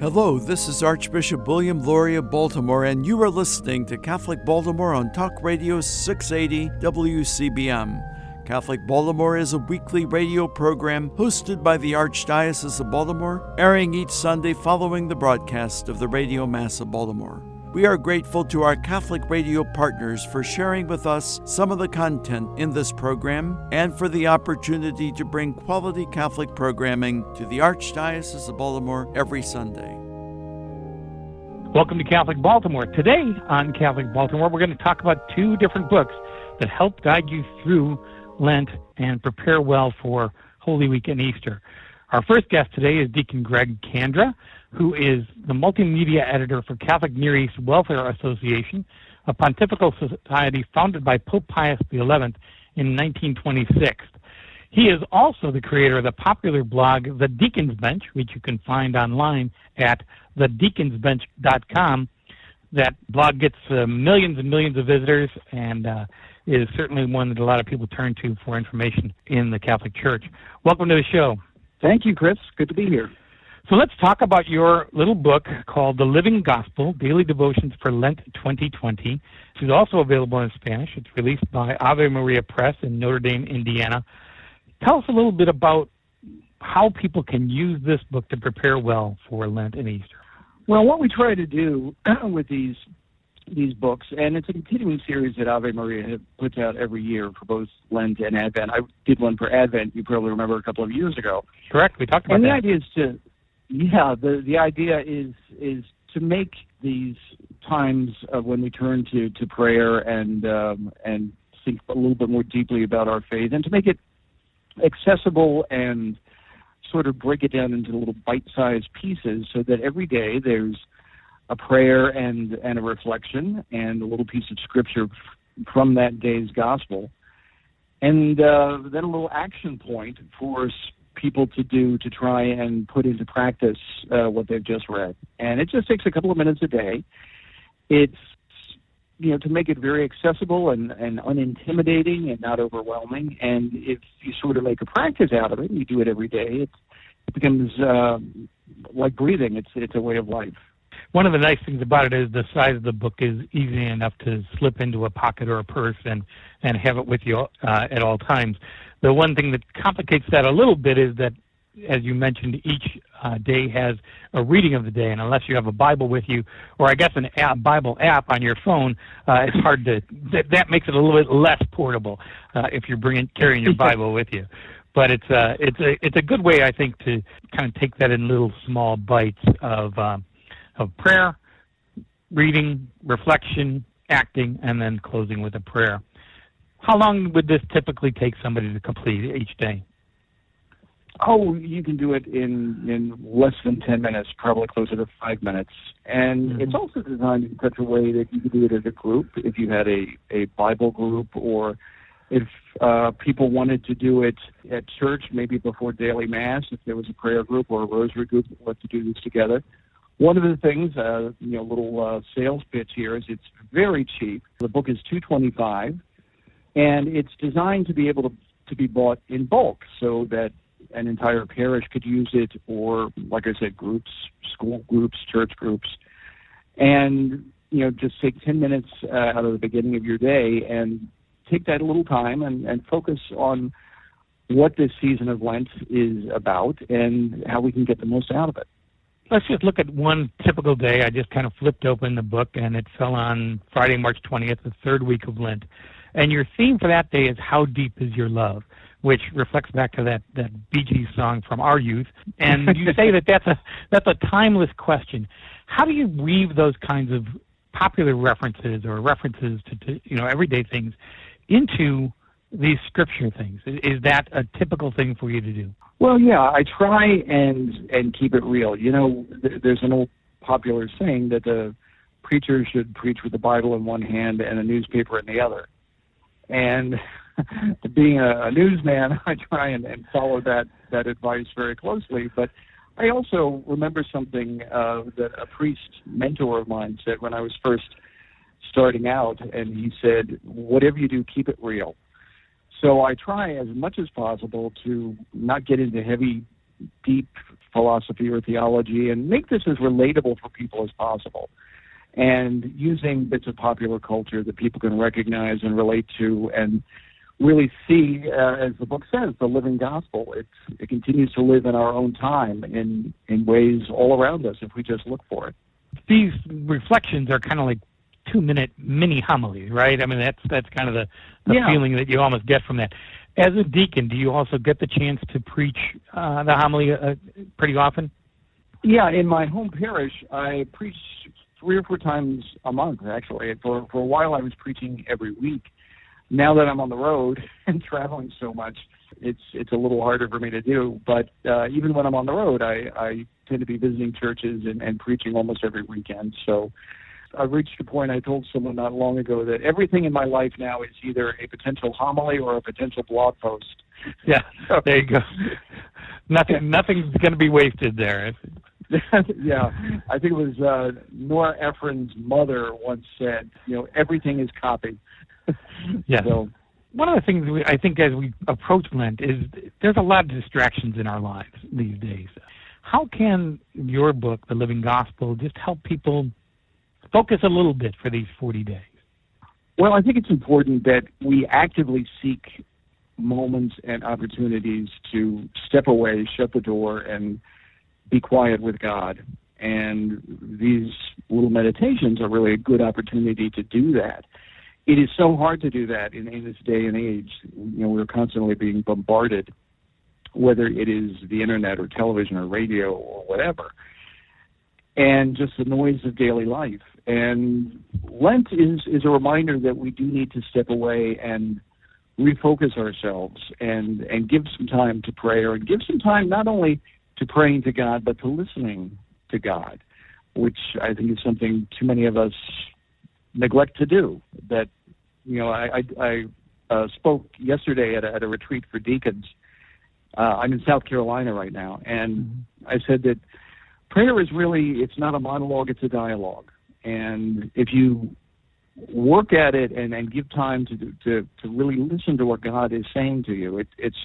Hello, this is Archbishop William Lori of Baltimore, and you are listening to Catholic Baltimore on Talk Radio 680 WCBM. Catholic Baltimore is a weekly radio program hosted by the Archdiocese of Baltimore, airing each Sunday following the broadcast of the Radio Mass of Baltimore. We are grateful to our Catholic radio partners for sharing with us some of the content in this program and for the opportunity to bring quality Catholic programming to the Archdiocese of Baltimore every Sunday. Welcome to Catholic Baltimore. Today on Catholic Baltimore, we're going to talk about two different books that help guide you through Lent and prepare well for Holy Week and Easter. Our first guest today is Deacon Greg Kandra who is the multimedia editor for Catholic Near East Welfare Association, a pontifical society founded by Pope Pius XI in 1926. He is also the creator of the popular blog The Deacon's Bench, which you can find online at thedeaconsbench.com. That blog gets uh, millions and millions of visitors and uh, is certainly one that a lot of people turn to for information in the Catholic Church. Welcome to the show. Thank you, Chris. Good to be here. So let's talk about your little book called The Living Gospel Daily Devotions for Lent 2020. It's also available in Spanish. It's released by Ave Maria Press in Notre Dame, Indiana. Tell us a little bit about how people can use this book to prepare well for Lent and Easter. Well, what we try to do with these these books, and it's a continuing series that Ave Maria puts out every year for both Lent and Advent. I did one for Advent, you probably remember a couple of years ago. Correct, we talked about and that. And the idea is to yeah, the the idea is is to make these times uh, when we turn to to prayer and um, and think a little bit more deeply about our faith, and to make it accessible and sort of break it down into little bite-sized pieces, so that every day there's a prayer and and a reflection and a little piece of scripture from that day's gospel, and uh, then a little action point for people to do to try and put into practice uh, what they've just read. And it just takes a couple of minutes a day. It's you know to make it very accessible and, and unintimidating and not overwhelming. And if you sort of make a practice out of it, and you do it every day, it, it becomes um, like breathing. It's it's a way of life. One of the nice things about it is the size of the book is easy enough to slip into a pocket or a purse and and have it with you uh, at all times. The one thing that complicates that a little bit is that, as you mentioned, each uh, day has a reading of the day, and unless you have a Bible with you, or I guess an app, Bible app on your phone, uh, it's hard to. That, that makes it a little bit less portable uh, if you're bringing carrying your Bible with you. But it's a it's a it's a good way, I think, to kind of take that in little small bites of um, of prayer, reading, reflection, acting, and then closing with a prayer. How long would this typically take somebody to complete each day? Oh, you can do it in in less than ten minutes, probably closer to five minutes. And mm-hmm. it's also designed in such a way that you can do it as a group. If you had a a Bible group, or if uh, people wanted to do it at church, maybe before daily mass, if there was a prayer group or a rosary group that wanted to do this together. One of the things, uh, you know, little uh, sales pitch here is it's very cheap. The book is two twenty five and it's designed to be able to, to be bought in bulk so that an entire parish could use it or like i said groups school groups church groups. And you know just take 10 minutes uh, out of the beginning of your day and take that little time and, and focus on what this season of lent is about and how we can get the most out of it. Let's just look at one typical day. I just kind of flipped open the book and it fell on friday march 20th the third week of lent and your theme for that day is How Deep Is Your Love? Which reflects back to that, that Bee Gees song from our youth. And you say that that's a, that's a timeless question. How do you weave those kinds of popular references or references to, to you know everyday things into these scripture things? Is that a typical thing for you to do? Well, yeah, I try and and keep it real. You know, th- there's an old popular saying that the preacher should preach with the Bible in one hand and a newspaper in the other. And being a, a newsman, I try and, and follow that that advice very closely. But I also remember something uh, that a priest mentor of mine said when I was first starting out, and he said, "Whatever you do, keep it real." So I try as much as possible to not get into heavy deep philosophy or theology and make this as relatable for people as possible. And using bits of popular culture that people can recognize and relate to and really see, uh, as the book says, the living gospel. It's, it continues to live in our own time in, in ways all around us if we just look for it. These reflections are kind of like two minute mini homilies, right? I mean, that's that's kind of the, the yeah. feeling that you almost get from that. As a deacon, do you also get the chance to preach uh, the homily uh, pretty often? Yeah, in my home parish, I preach three or four times a month. Actually, for for a while, I was preaching every week. Now that I'm on the road and traveling so much, it's it's a little harder for me to do. But uh, even when I'm on the road, I, I tend to be visiting churches and, and preaching almost every weekend. So I've reached a point. I told someone not long ago that everything in my life now is either a potential homily or a potential blog post. Yeah, there you go. Nothing, nothing's going to be wasted there. yeah, I think it was uh, Nora Ephron's mother once said, "You know, everything is copy." yeah. So, one of the things we, I think as we approach Lent is there's a lot of distractions in our lives these days. How can your book, The Living Gospel, just help people focus a little bit for these 40 days? Well, I think it's important that we actively seek moments and opportunities to step away, shut the door, and be quiet with God. And these little meditations are really a good opportunity to do that. It is so hard to do that in, in this day and age. You know, we're constantly being bombarded, whether it is the internet or television or radio or whatever, and just the noise of daily life. And Lent is, is a reminder that we do need to step away and refocus ourselves and, and give some time to prayer and give some time not only to praying to God, but to listening to God, which I think is something too many of us neglect to do. That, you know, I, I, I uh, spoke yesterday at a, at a retreat for deacons. Uh, I'm in South Carolina right now, and mm-hmm. I said that prayer is really, it's not a monologue, it's a dialogue. And if you work at it and, and give time to, to to really listen to what God is saying to you, it, it's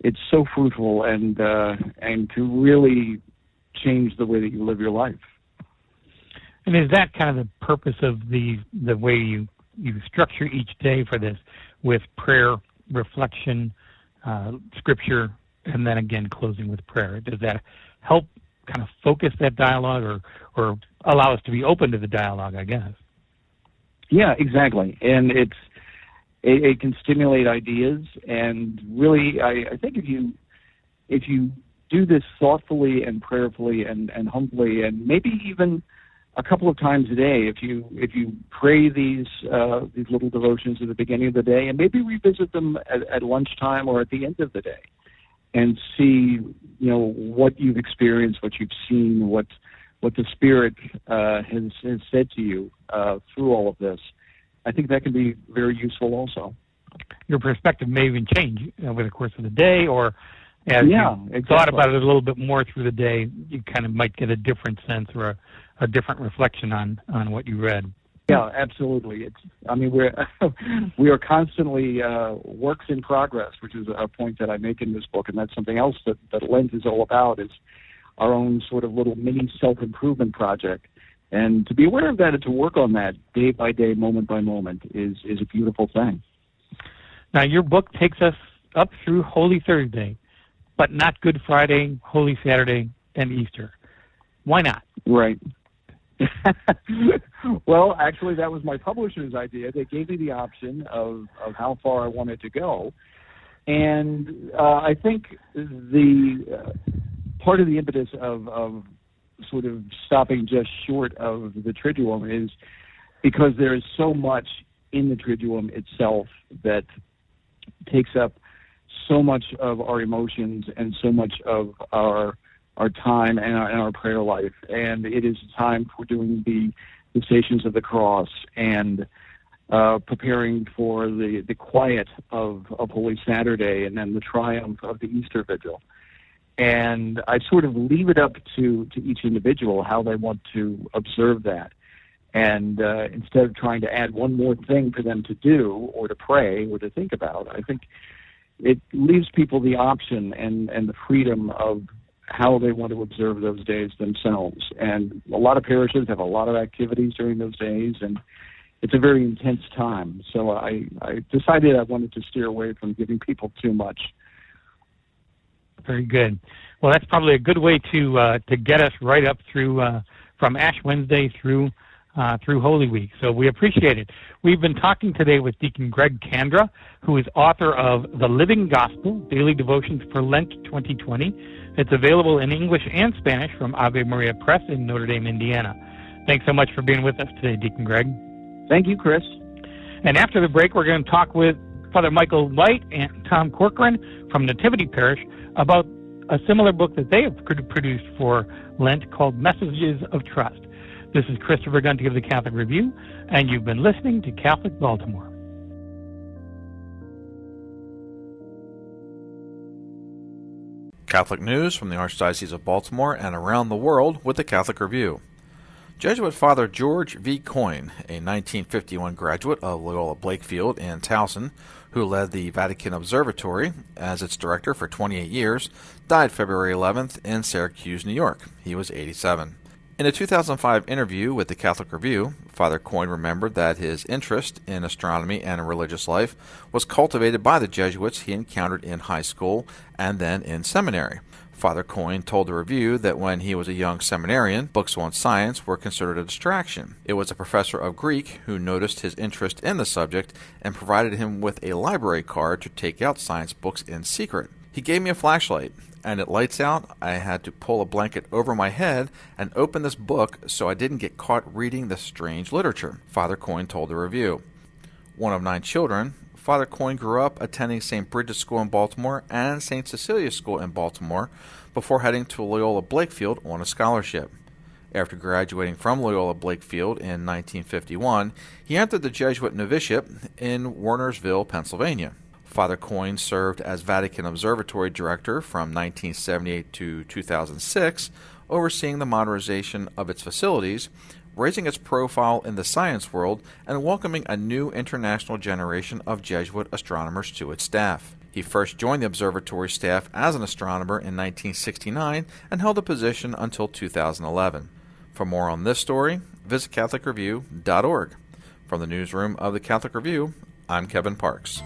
it's so fruitful and uh, and to really change the way that you live your life. And is that kind of the purpose of the the way you you structure each day for this, with prayer, reflection, uh, scripture, and then again closing with prayer? Does that help kind of focus that dialogue or or allow us to be open to the dialogue, I guess. Yeah, exactly. And it's it, it can stimulate ideas and really I, I think if you if you do this thoughtfully and prayerfully and, and humbly and maybe even a couple of times a day if you if you pray these uh, these little devotions at the beginning of the day and maybe revisit them at, at lunchtime or at the end of the day and see you know what you've experienced, what you've seen, what what the Spirit uh, has has said to you uh, through all of this. I think that can be very useful also. Your perspective may even change over the course of the day, or as yeah, you exactly. thought about it a little bit more through the day, you kind of might get a different sense or a, a different reflection on on what you read. Yeah, absolutely. It's. I mean, we're we are constantly uh, works in progress, which is a point that I make in this book, and that's something else that that Lent is all about. Is our own sort of little mini self improvement project, and to be aware of that and to work on that day by day, moment by moment, is is a beautiful thing. Now, your book takes us up through Holy Thursday, but not Good Friday, Holy Saturday, and Easter. Why not? Right. well, actually, that was my publisher's idea. They gave me the option of, of how far I wanted to go. And uh, I think the uh, part of the impetus of, of sort of stopping just short of the Triduum is because there is so much in the Triduum itself that takes up so much of our emotions and so much of our our time and our, and our prayer life. And it is time for doing the, the Stations of the Cross and uh, preparing for the, the quiet of, of Holy Saturday and then the triumph of the Easter Vigil. And I sort of leave it up to, to each individual how they want to observe that. And uh, instead of trying to add one more thing for them to do or to pray or to think about, I think it leaves people the option and, and the freedom of how they want to observe those days themselves. And a lot of parishes have a lot of activities during those days, and it's a very intense time. So I, I decided I wanted to steer away from giving people too much. Very good. Well, that's probably a good way to uh, to get us right up through uh, from Ash Wednesday through uh, through Holy Week. So we appreciate it. We've been talking today with Deacon Greg Kandra, who is author of The Living Gospel Daily Devotions for Lent 2020. It's available in English and Spanish from Ave Maria Press in Notre Dame, Indiana. Thanks so much for being with us today, Deacon Greg. Thank you, Chris. And after the break, we're going to talk with Father Michael White and Tom Corcoran from Nativity Parish about a similar book that they have produced for Lent called Messages of Trust. This is Christopher Gunty of the Catholic Review, and you've been listening to Catholic Baltimore. Catholic news from the Archdiocese of Baltimore and around the world with the Catholic Review. Jesuit Father George V. Coyne, a 1951 graduate of Loyola Blakefield in Towson, who led the Vatican Observatory as its director for 28 years, died February 11th in Syracuse, New York. He was 87. In a 2005 interview with the Catholic Review, Father Coyne remembered that his interest in astronomy and religious life was cultivated by the Jesuits he encountered in high school and then in seminary. Father Coyne told the review that when he was a young seminarian, books on science were considered a distraction. It was a professor of Greek who noticed his interest in the subject and provided him with a library card to take out science books in secret. He gave me a flashlight, and it lights out. I had to pull a blanket over my head and open this book so I didn't get caught reading the strange literature, Father Coyne told the review. One of nine children, Father Coyne grew up attending St. Bridget's School in Baltimore and St. Cecilia's School in Baltimore before heading to Loyola Blakefield on a scholarship. After graduating from Loyola Blakefield in 1951, he entered the Jesuit novitiate in Wernersville, Pennsylvania. Father Coyne served as Vatican Observatory Director from 1978 to 2006, overseeing the modernization of its facilities, raising its profile in the science world, and welcoming a new international generation of Jesuit astronomers to its staff. He first joined the observatory staff as an astronomer in 1969 and held the position until 2011. For more on this story, visit CatholicReview.org. From the newsroom of the Catholic Review, I'm Kevin Parks.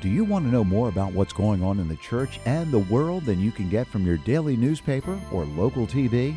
Do you want to know more about what's going on in the church and the world than you can get from your daily newspaper or local TV?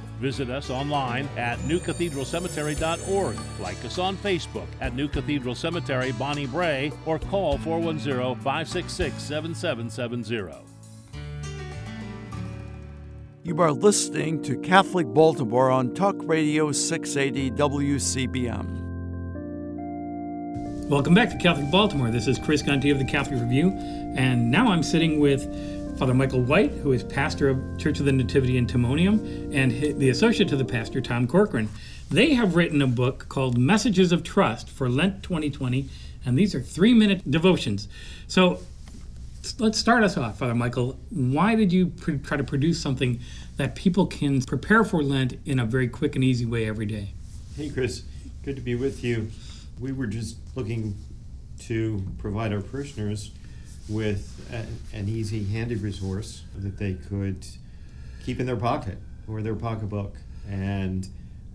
Visit us online at newcathedralcemetery.org. Like us on Facebook at New Cathedral Cemetery, Bonnie Brae or call 410 566 7770. You are listening to Catholic Baltimore on Talk Radio 680 WCBM. Welcome back to Catholic Baltimore. This is Chris Gunty of the Catholic Review, and now I'm sitting with Father Michael White, who is pastor of Church of the Nativity in Timonium, and the associate to the pastor, Tom Corcoran. They have written a book called Messages of Trust for Lent 2020, and these are three minute devotions. So let's start us off, Father Michael. Why did you pr- try to produce something that people can prepare for Lent in a very quick and easy way every day? Hey, Chris. Good to be with you. We were just looking to provide our parishioners with a, an easy, handy resource that they could keep in their pocket or their pocketbook and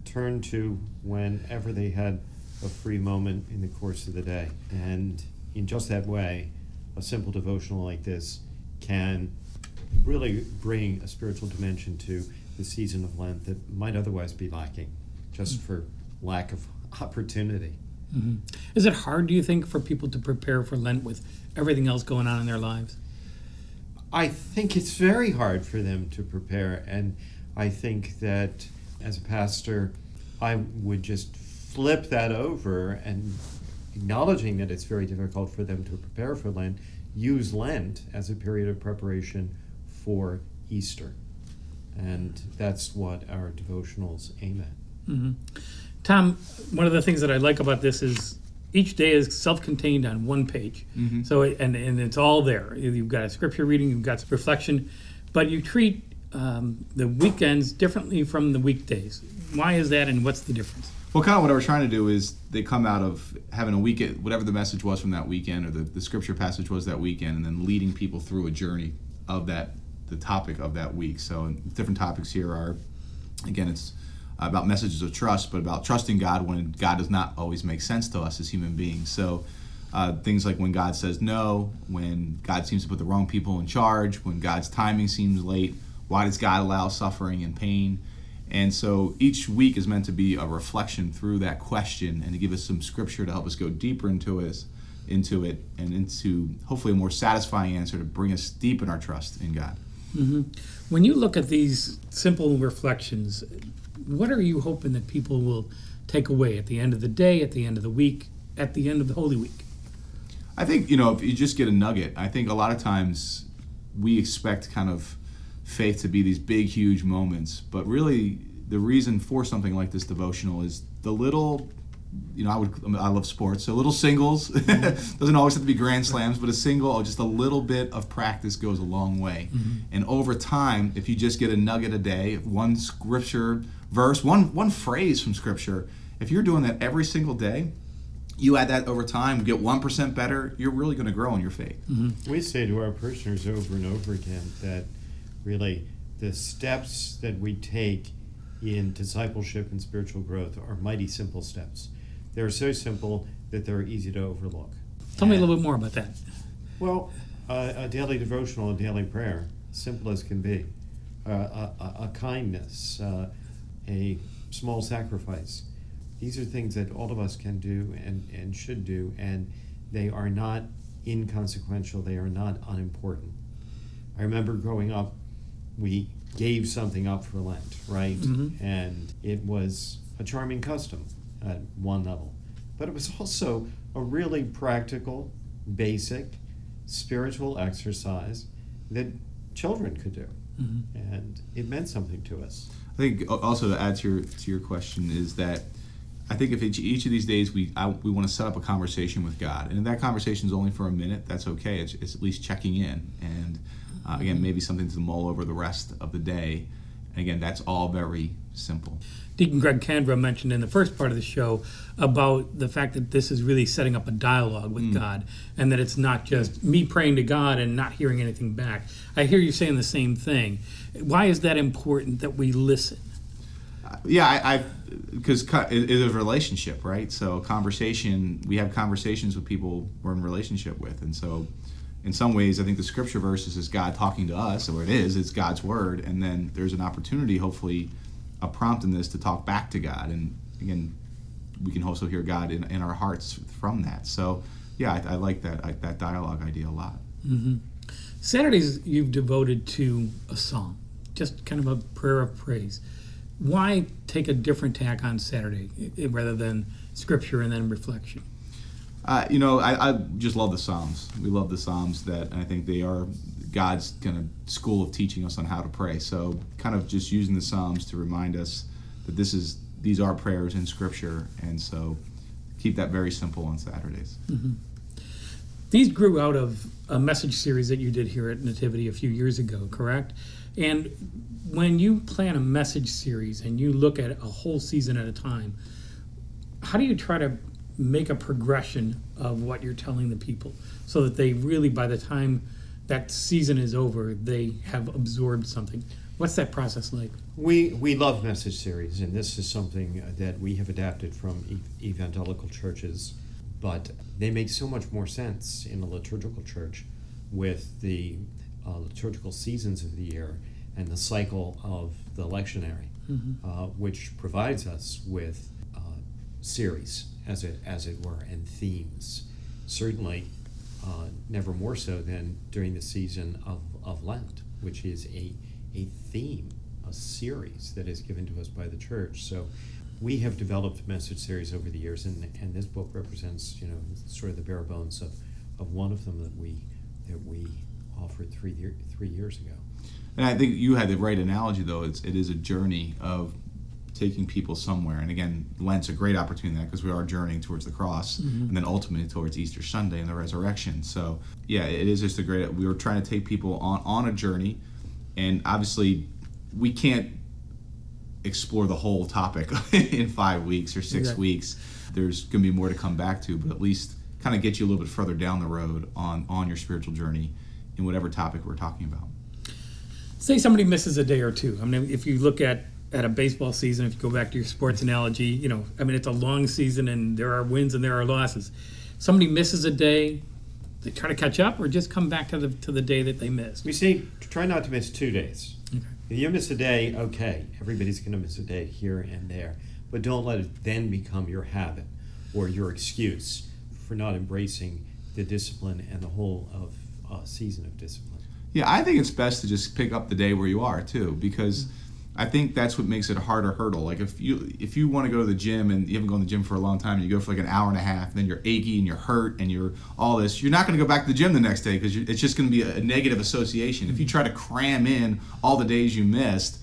turn to whenever they had a free moment in the course of the day. And in just that way, a simple devotional like this can really bring a spiritual dimension to the season of Lent that might otherwise be lacking just for lack of opportunity. Mm-hmm. Is it hard, do you think, for people to prepare for Lent with everything else going on in their lives? I think it's very hard for them to prepare. And I think that as a pastor, I would just flip that over and acknowledging that it's very difficult for them to prepare for Lent, use Lent as a period of preparation for Easter. And that's what our devotionals aim at. Mm-hmm. Tom, one of the things that I like about this is each day is self-contained on one page. Mm-hmm. So and and it's all there. You've got a scripture reading, you've got some reflection, but you treat um, the weekends differently from the weekdays. Why is that, and what's the difference? Well, kind of what I was trying to do is they come out of having a weekend, whatever the message was from that weekend, or the, the scripture passage was that weekend, and then leading people through a journey of that, the topic of that week. So, different topics here are, again, it's about messages of trust, but about trusting God when God does not always make sense to us as human beings. So, uh, things like when God says no, when God seems to put the wrong people in charge, when God's timing seems late, why does God allow suffering and pain? And so each week is meant to be a reflection through that question and to give us some scripture to help us go deeper into it, into it, and into hopefully a more satisfying answer to bring us deep in our trust in God. Mm-hmm. When you look at these simple reflections, what are you hoping that people will take away at the end of the day, at the end of the week, at the end of the Holy Week? I think, you know, if you just get a nugget, I think a lot of times we expect kind of faith to be these big, huge moments, but really the reason for something like this devotional is the little you know, I would I love sports, so little singles mm-hmm. doesn't always have to be grand slams, but a single or just a little bit of practice goes a long way. Mm-hmm. And over time, if you just get a nugget a day, one scripture verse, one one phrase from scripture, if you're doing that every single day, you add that over time, get one percent better, you're really going to grow in your faith. Mm-hmm. We say to our parishioners over and over again that really the steps that we take in discipleship and spiritual growth are mighty simple steps. They're so simple that they're easy to overlook. Tell me a little bit more about that. Well, uh, a daily devotional, a daily prayer, simple as can be, uh, a, a, kindness, uh, a small sacrifice. These are things that all of us can do and, and should do, and they are not inconsequential, they are not unimportant. I remember growing up, we gave something up for Lent, right? Mm-hmm. And it was a charming custom at one level. But it was also a really practical, basic, spiritual exercise that children could do. Mm-hmm. And it meant something to us. I think also to add to your, to your question is that I think if each, each of these days we I, we want to set up a conversation with God, and if that conversation is only for a minute, that's okay. It's, it's at least checking in, and uh, again, maybe something to mull over the rest of the day. And again, that's all very simple. Deacon Greg Kandra mentioned in the first part of the show about the fact that this is really setting up a dialogue with mm. God and that it's not just me praying to God and not hearing anything back. I hear you saying the same thing. Why is that important that we listen? Uh, yeah, I because it is a relationship, right? So conversation, we have conversations with people we're in relationship with, and so in some ways, I think the scripture verses is God talking to us, or it is, it's God's word, and then there's an opportunity, hopefully, a prompt in this to talk back to God, and again, we can also hear God in, in our hearts from that. So, yeah, I, I like that I, that dialogue idea a lot. Mm-hmm. Saturdays you've devoted to a song, just kind of a prayer of praise. Why take a different tack on Saturday rather than scripture and then reflection? Uh, you know, I, I, just love the Psalms. We love the Psalms that I think they are God's kind of school of teaching us on how to pray. So kind of just using the Psalms to remind us that this is these are prayers in Scripture, and so keep that very simple on Saturdays. Mm-hmm. These grew out of a message series that you did here at Nativity a few years ago, correct? And when you plan a message series and you look at a whole season at a time, how do you try to make a progression of what you're telling the people so that they really, by the time that season is over, they have absorbed something? What's that process like? We we love message series, and this is something that we have adapted from evangelical churches, but they make so much more sense in a liturgical church with the uh, liturgical seasons of the year and the cycle of the lectionary, mm-hmm. uh, which provides us with uh, series, as it as it were, and themes. Certainly, uh, never more so than during the season of, of Lent, which is a a theme, a series that is given to us by the church. So we have developed message series over the years, and, and this book represents, you know, sort of the bare bones of, of one of them that we that we offered three year, three years ago. And I think you had the right analogy, though. It's it is a journey of taking people somewhere. And again, Lent's a great opportunity because we are journeying towards the cross mm-hmm. and then ultimately towards Easter Sunday and the resurrection. So yeah, it is just a great. We were trying to take people on on a journey and obviously we can't explore the whole topic in five weeks or six exactly. weeks. There's going to be more to come back to, but at least kind of get you a little bit further down the road on on your spiritual journey in whatever topic we're talking about. Say somebody misses a day or two. I mean, if you look at at a baseball season, if you go back to your sports analogy, you know, I mean, it's a long season and there are wins and there are losses. Somebody misses a day, they try to catch up or just come back to the to the day that they missed. We see try not to miss two days. Okay. If you miss a day, okay, everybody's going to miss a day here and there, but don't let it then become your habit or your excuse for not embracing the discipline and the whole of uh, season of discipline. Yeah, I think it's best to just pick up the day where you are too, because. Mm-hmm I think that's what makes it a harder hurdle. Like if you if you want to go to the gym and you haven't gone to the gym for a long time, and you go for like an hour and a half, and then you're achy and you're hurt and you're all this, you're not going to go back to the gym the next day because it's just going to be a, a negative association. If you try to cram in all the days you missed,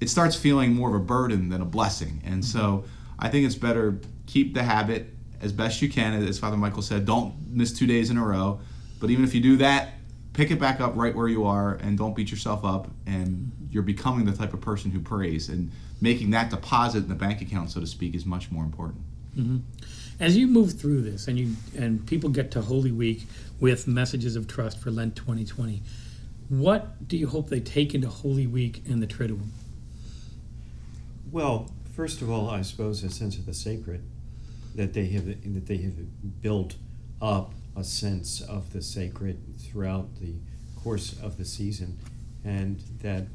it starts feeling more of a burden than a blessing. And so I think it's better keep the habit as best you can. As Father Michael said, don't miss two days in a row. But even if you do that, pick it back up right where you are and don't beat yourself up and you're becoming the type of person who prays and making that deposit in the bank account so to speak is much more important mm-hmm. as you move through this and you and people get to holy week with messages of trust for lent 2020 what do you hope they take into holy week and the triduum well first of all i suppose a sense of the sacred that they have that they have built up a sense of the sacred throughout the course of the season, and that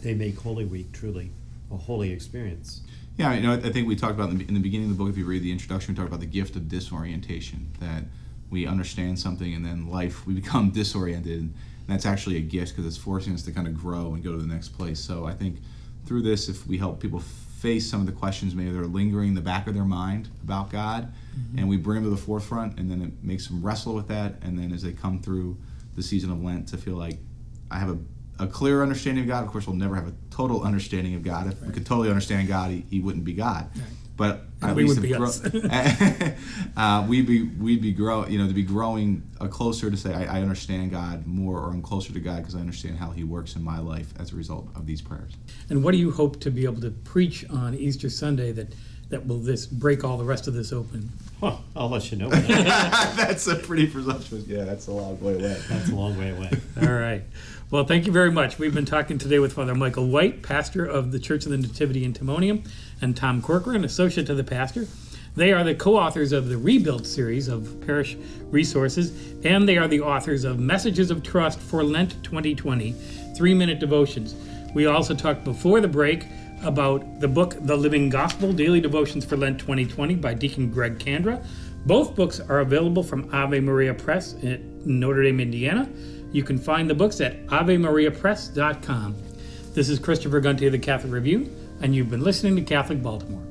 they make Holy Week truly a holy experience. Yeah, you know, I think we talked about in the, in the beginning of the book. If you read the introduction, we talked about the gift of disorientation. That we understand something, and then life we become disoriented, and that's actually a gift because it's forcing us to kind of grow and go to the next place. So I think through this, if we help people face some of the questions maybe they're lingering in the back of their mind about God, mm-hmm. and we bring them to the forefront, and then it makes them wrestle with that, and then as they come through the season of Lent, to feel like I have a, a clear understanding of God. Of course, we'll never have a total understanding of God. If right. we could totally understand God, he, he wouldn't be God. Right. But at we least would be grow, uh, we'd be we'd be grow you know to be growing uh, closer to say I, I, understand God more or I'm closer to God because I understand how He works in my life as a result of these prayers. And what do you hope to be able to preach on Easter Sunday that that will this break all the rest of this open? Well, I'll let you know. that's a pretty presumptuous. Yeah, that's a long way away. That's a long way away. all right. Well, thank you very much. We've been talking today with Father Michael White, pastor of the Church of the Nativity in Timonium and Tom Corcoran, associate to the pastor. They are the co authors of the Rebuilt series of parish resources, and they are the authors of Messages of Trust for Lent 2020, three minute devotions. We also talked before the break about the book The Living Gospel Daily Devotions for Lent 2020 by Deacon Greg Kandra. Both books are available from Ave Maria Press in Notre Dame, Indiana. You can find the books at AveMariaPress.com. This is Christopher Gunty of the Catholic Review and you've been listening to Catholic Baltimore.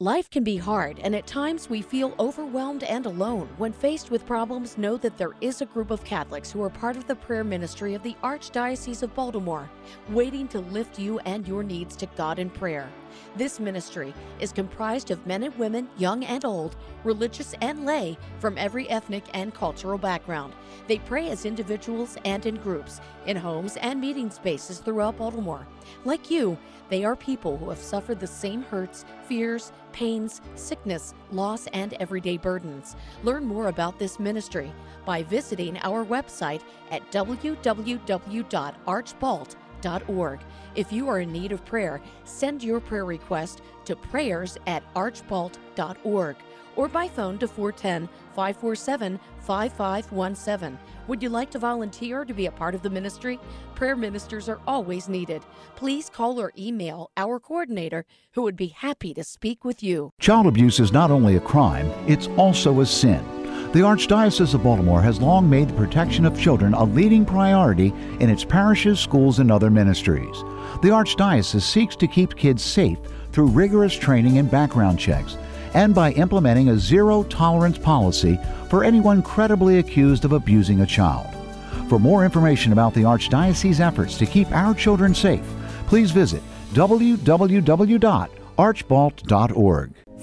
Life can be hard, and at times we feel overwhelmed and alone. When faced with problems, know that there is a group of Catholics who are part of the prayer ministry of the Archdiocese of Baltimore, waiting to lift you and your needs to God in prayer. This ministry is comprised of men and women, young and old, religious and lay, from every ethnic and cultural background. They pray as individuals and in groups, in homes and meeting spaces throughout Baltimore. Like you, they are people who have suffered the same hurts, fears, pains, sickness, loss, and everyday burdens. Learn more about this ministry by visiting our website at www.archbalt.org. If you are in need of prayer, send your prayer request to prayers at archbalt.org or by phone to 410 547 5517. Would you like to volunteer to be a part of the ministry? Prayer ministers are always needed. Please call or email our coordinator who would be happy to speak with you. Child abuse is not only a crime, it's also a sin. The Archdiocese of Baltimore has long made the protection of children a leading priority in its parishes, schools, and other ministries. The Archdiocese seeks to keep kids safe through rigorous training and background checks and by implementing a zero tolerance policy for anyone credibly accused of abusing a child. For more information about the Archdiocese's efforts to keep our children safe, please visit www.archbalt.org.